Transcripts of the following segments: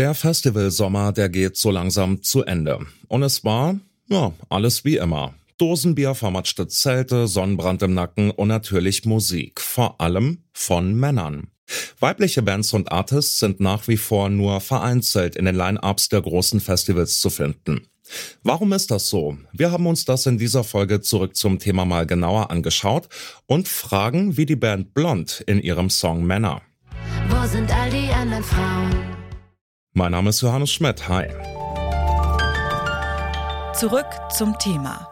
Der Festivalsommer, der geht so langsam zu Ende. Und es war, ja, alles wie immer. Dosenbier, vermatschte Zelte, Sonnenbrand im Nacken und natürlich Musik. Vor allem von Männern. Weibliche Bands und Artists sind nach wie vor nur vereinzelt in den Line-Ups der großen Festivals zu finden. Warum ist das so? Wir haben uns das in dieser Folge zurück zum Thema mal genauer angeschaut und fragen, wie die Band Blond in ihrem Song Männer. Wo sind all die anderen Frauen? Mein Name ist Johannes Schmidt. Hi. Zurück zum Thema.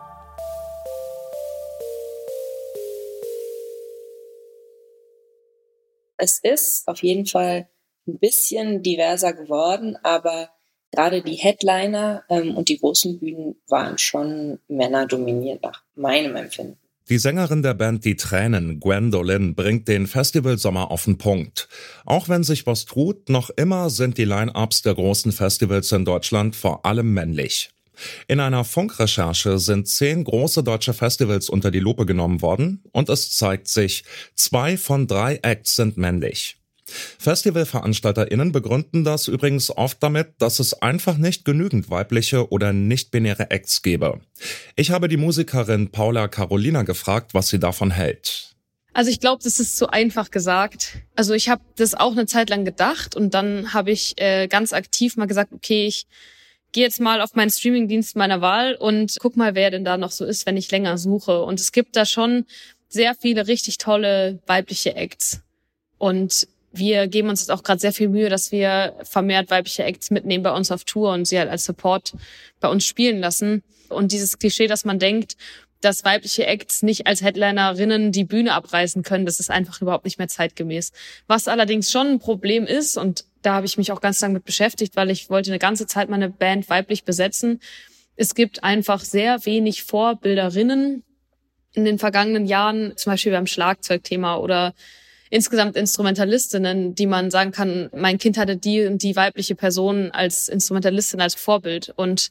Es ist auf jeden Fall ein bisschen diverser geworden, aber gerade die Headliner ähm, und die großen Bühnen waren schon männerdominiert nach meinem Empfinden. Die Sängerin der Band Die Tränen, Gwendolyn, bringt den Festivalsommer auf den Punkt. Auch wenn sich was tut, noch immer sind die Line-Ups der großen Festivals in Deutschland vor allem männlich. In einer Funkrecherche sind zehn große deutsche Festivals unter die Lupe genommen worden und es zeigt sich, zwei von drei Acts sind männlich. FestivalveranstalterInnen begründen das übrigens oft damit, dass es einfach nicht genügend weibliche oder nicht-binäre Acts gäbe. Ich habe die Musikerin Paula Carolina gefragt, was sie davon hält. Also ich glaube, das ist zu einfach gesagt. Also ich habe das auch eine Zeit lang gedacht und dann habe ich äh, ganz aktiv mal gesagt, okay, ich gehe jetzt mal auf meinen Streamingdienst meiner Wahl und guck mal, wer denn da noch so ist, wenn ich länger suche. Und es gibt da schon sehr viele richtig tolle weibliche Acts. Und wir geben uns jetzt auch gerade sehr viel Mühe, dass wir vermehrt weibliche Acts mitnehmen bei uns auf Tour und sie halt als Support bei uns spielen lassen. Und dieses Klischee, dass man denkt, dass weibliche Acts nicht als Headlinerinnen die Bühne abreißen können, das ist einfach überhaupt nicht mehr zeitgemäß. Was allerdings schon ein Problem ist, und da habe ich mich auch ganz lange mit beschäftigt, weil ich wollte eine ganze Zeit meine Band weiblich besetzen. Es gibt einfach sehr wenig Vorbilderinnen in den vergangenen Jahren, zum Beispiel beim Schlagzeugthema oder insgesamt Instrumentalistinnen, die man sagen kann, mein Kind hatte die und die weibliche Person als Instrumentalistin, als Vorbild. Und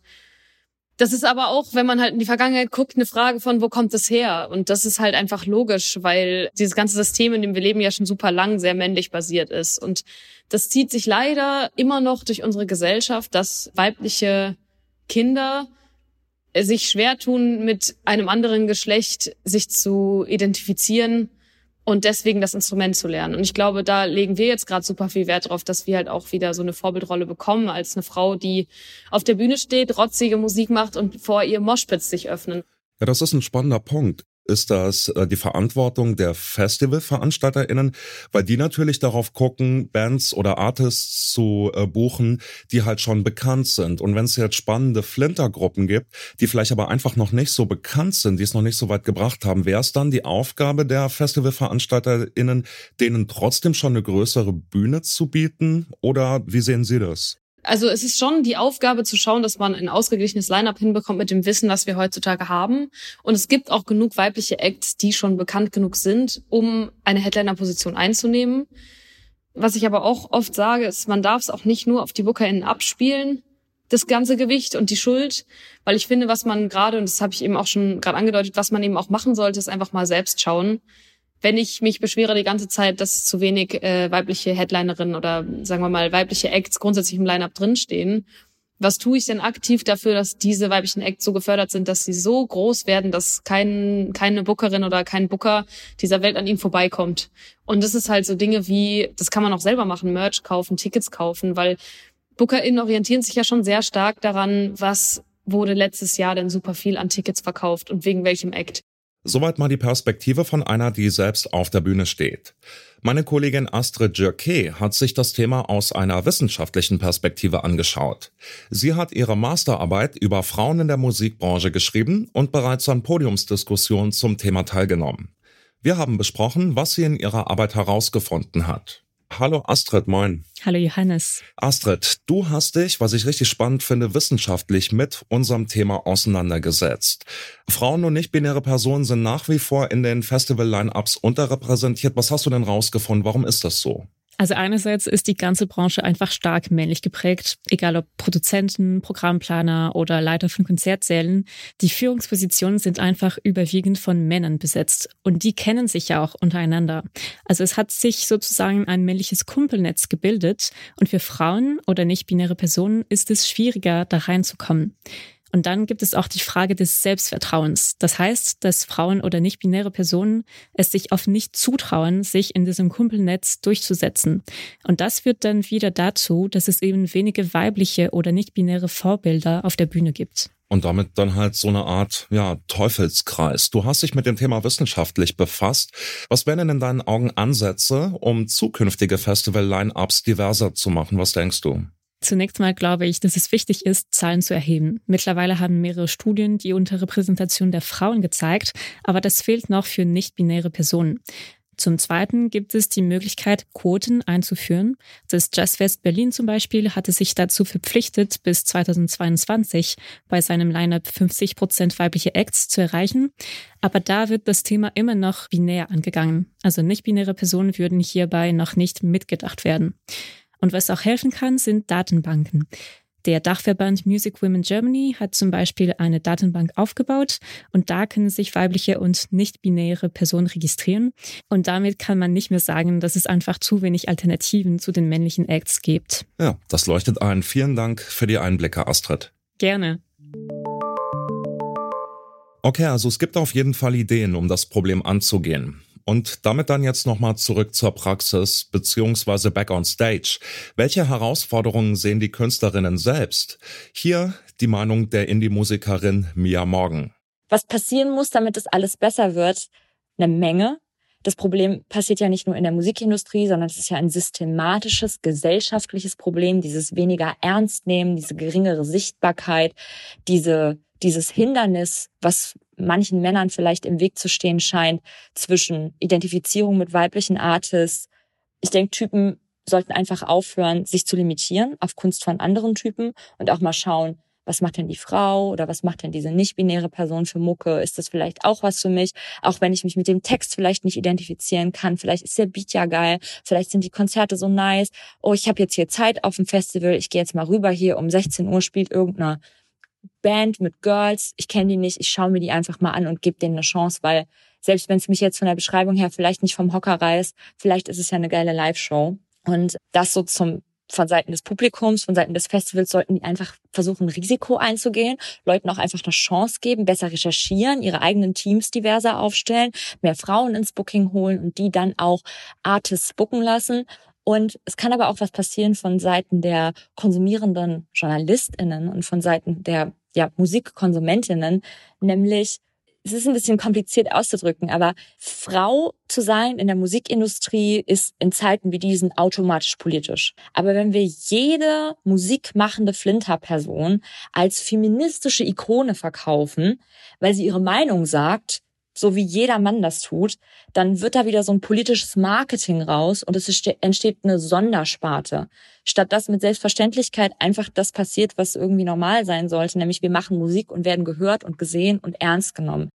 das ist aber auch, wenn man halt in die Vergangenheit guckt, eine Frage von, wo kommt es her? Und das ist halt einfach logisch, weil dieses ganze System, in dem wir leben, ja schon super lang sehr männlich basiert ist. Und das zieht sich leider immer noch durch unsere Gesellschaft, dass weibliche Kinder sich schwer tun, mit einem anderen Geschlecht sich zu identifizieren und deswegen das Instrument zu lernen. Und ich glaube, da legen wir jetzt gerade super viel Wert drauf, dass wir halt auch wieder so eine Vorbildrolle bekommen als eine Frau, die auf der Bühne steht, rotzige Musik macht und vor ihr Moshpits sich öffnen. Ja, das ist ein spannender Punkt ist das äh, die Verantwortung der Festivalveranstalterinnen, weil die natürlich darauf gucken, Bands oder Artists zu äh, buchen, die halt schon bekannt sind. Und wenn es jetzt spannende Flintergruppen gibt, die vielleicht aber einfach noch nicht so bekannt sind, die es noch nicht so weit gebracht haben, wäre es dann die Aufgabe der Festivalveranstalterinnen, denen trotzdem schon eine größere Bühne zu bieten? Oder wie sehen Sie das? Also es ist schon die Aufgabe zu schauen, dass man ein ausgeglichenes Line-up hinbekommt mit dem Wissen, was wir heutzutage haben. Und es gibt auch genug weibliche Acts, die schon bekannt genug sind, um eine Headliner-Position einzunehmen. Was ich aber auch oft sage, ist, man darf es auch nicht nur auf die BookerInnen abspielen, das ganze Gewicht und die Schuld, weil ich finde, was man gerade, und das habe ich eben auch schon gerade angedeutet, was man eben auch machen sollte, ist einfach mal selbst schauen wenn ich mich beschwere die ganze Zeit, dass zu wenig äh, weibliche Headlinerinnen oder sagen wir mal weibliche Acts grundsätzlich im Line-up drinstehen, was tue ich denn aktiv dafür, dass diese weiblichen Acts so gefördert sind, dass sie so groß werden, dass kein, keine Bookerin oder kein Booker dieser Welt an ihnen vorbeikommt? Und das ist halt so Dinge wie, das kann man auch selber machen, Merch kaufen, Tickets kaufen, weil BookerInnen orientieren sich ja schon sehr stark daran, was wurde letztes Jahr denn super viel an Tickets verkauft und wegen welchem Act. Soweit mal die Perspektive von einer, die selbst auf der Bühne steht. Meine Kollegin Astrid Jerke hat sich das Thema aus einer wissenschaftlichen Perspektive angeschaut. Sie hat ihre Masterarbeit über Frauen in der Musikbranche geschrieben und bereits an Podiumsdiskussionen zum Thema teilgenommen. Wir haben besprochen, was sie in ihrer Arbeit herausgefunden hat. Hallo Astrid, moin. Hallo Johannes. Astrid, du hast dich, was ich richtig spannend finde, wissenschaftlich mit unserem Thema auseinandergesetzt. Frauen und nicht-binäre Personen sind nach wie vor in den Festival-Line-Ups unterrepräsentiert. Was hast du denn rausgefunden? Warum ist das so? Also einerseits ist die ganze Branche einfach stark männlich geprägt, egal ob Produzenten, Programmplaner oder Leiter von Konzertsälen. Die Führungspositionen sind einfach überwiegend von Männern besetzt und die kennen sich ja auch untereinander. Also es hat sich sozusagen ein männliches Kumpelnetz gebildet und für Frauen oder nicht-binäre Personen ist es schwieriger, da reinzukommen. Und dann gibt es auch die Frage des Selbstvertrauens. Das heißt, dass Frauen oder nicht-binäre Personen es sich oft nicht zutrauen, sich in diesem Kumpelnetz durchzusetzen. Und das führt dann wieder dazu, dass es eben wenige weibliche oder nicht-binäre Vorbilder auf der Bühne gibt. Und damit dann halt so eine Art, ja, Teufelskreis. Du hast dich mit dem Thema wissenschaftlich befasst. Was wären denn in deinen Augen Ansätze, um zukünftige Festival-Line-Ups diverser zu machen? Was denkst du? Zunächst mal glaube ich, dass es wichtig ist, Zahlen zu erheben. Mittlerweile haben mehrere Studien die Unterrepräsentation der Frauen gezeigt, aber das fehlt noch für nicht-binäre Personen. Zum Zweiten gibt es die Möglichkeit, Quoten einzuführen. Das Jazzfest Berlin zum Beispiel hatte sich dazu verpflichtet, bis 2022 bei seinem Lineup 50 Prozent weibliche Acts zu erreichen. Aber da wird das Thema immer noch binär angegangen. Also nicht-binäre Personen würden hierbei noch nicht mitgedacht werden. Und was auch helfen kann, sind Datenbanken. Der Dachverband Music Women Germany hat zum Beispiel eine Datenbank aufgebaut und da können sich weibliche und nicht-binäre Personen registrieren. Und damit kann man nicht mehr sagen, dass es einfach zu wenig Alternativen zu den männlichen Acts gibt. Ja, das leuchtet ein. Vielen Dank für die Einblicke, Astrid. Gerne. Okay, also es gibt auf jeden Fall Ideen, um das Problem anzugehen. Und damit dann jetzt nochmal zurück zur Praxis beziehungsweise back on stage. Welche Herausforderungen sehen die Künstlerinnen selbst? Hier die Meinung der Indie-Musikerin Mia Morgan. Was passieren muss, damit das alles besser wird? Eine Menge. Das Problem passiert ja nicht nur in der Musikindustrie, sondern es ist ja ein systematisches, gesellschaftliches Problem, dieses weniger ernst nehmen, diese geringere Sichtbarkeit, diese dieses Hindernis, was manchen Männern vielleicht im Weg zu stehen scheint, zwischen Identifizierung mit weiblichen Artists. Ich denke, Typen sollten einfach aufhören, sich zu limitieren auf Kunst von anderen Typen und auch mal schauen, was macht denn die Frau oder was macht denn diese nicht-binäre Person für Mucke? Ist das vielleicht auch was für mich? Auch wenn ich mich mit dem Text vielleicht nicht identifizieren kann, vielleicht ist der Beat ja geil, vielleicht sind die Konzerte so nice. Oh, ich habe jetzt hier Zeit auf dem Festival, ich gehe jetzt mal rüber hier, um 16 Uhr spielt irgendeine Band mit Girls, ich kenne die nicht, ich schaue mir die einfach mal an und gebe denen eine Chance, weil selbst wenn es mich jetzt von der Beschreibung her vielleicht nicht vom Hocker reißt, vielleicht ist es ja eine geile Live-Show. Und das so zum von Seiten des Publikums, von Seiten des Festivals sollten die einfach versuchen, Risiko einzugehen, Leuten auch einfach eine Chance geben, besser recherchieren, ihre eigenen Teams diverser aufstellen, mehr Frauen ins Booking holen und die dann auch Artists booken lassen. Und es kann aber auch was passieren von Seiten der konsumierenden JournalistInnen und von Seiten der ja, Musikkonsumentinnen, nämlich es ist ein bisschen kompliziert auszudrücken, aber Frau zu sein in der Musikindustrie ist in Zeiten wie diesen automatisch politisch. Aber wenn wir jede musikmachende Flinter-Person als feministische Ikone verkaufen, weil sie ihre Meinung sagt, so wie jeder Mann das tut, dann wird da wieder so ein politisches Marketing raus und es entsteht eine Sondersparte. Statt dass mit Selbstverständlichkeit einfach das passiert, was irgendwie normal sein sollte, nämlich wir machen Musik und werden gehört und gesehen und ernst genommen.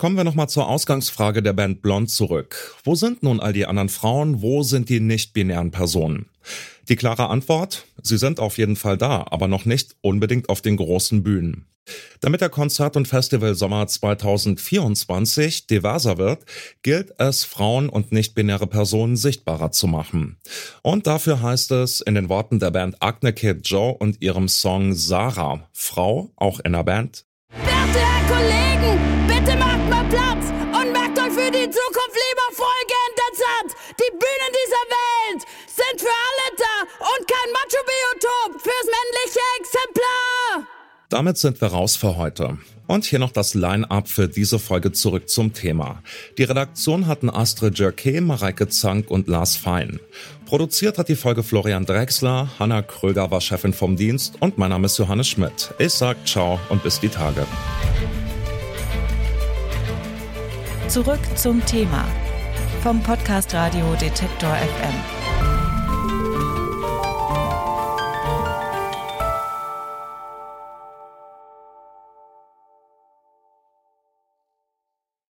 Kommen wir nochmal zur Ausgangsfrage der Band Blond zurück. Wo sind nun all die anderen Frauen? Wo sind die nicht-binären Personen? Die klare Antwort? Sie sind auf jeden Fall da, aber noch nicht unbedingt auf den großen Bühnen. Damit der Konzert- und Festivalsommer 2024 diverser wird, gilt es, Frauen und nicht-binäre Personen sichtbarer zu machen. Und dafür heißt es in den Worten der Band Agne Kid Joe und ihrem Song Sarah, Frau, auch in der Band. Werte Kollegen, bitte macht mal Platz und macht euch für die Zukunft lieber Folgeinteressanz. Die Bühnen dieser Welt sind für alle da und kein Macho-Biotop fürs männliche Exemplar. Damit sind wir raus für heute. Und hier noch das Line-Up für diese Folge zurück zum Thema. Die Redaktion hatten Astrid Jerke, Mareike Zank und Lars Fein. Produziert hat die Folge Florian Drexler, Hanna Kröger war Chefin vom Dienst und mein Name ist Johannes Schmidt. Ich sag ciao und bis die Tage. Zurück zum Thema vom Podcast Radio Detektor FM.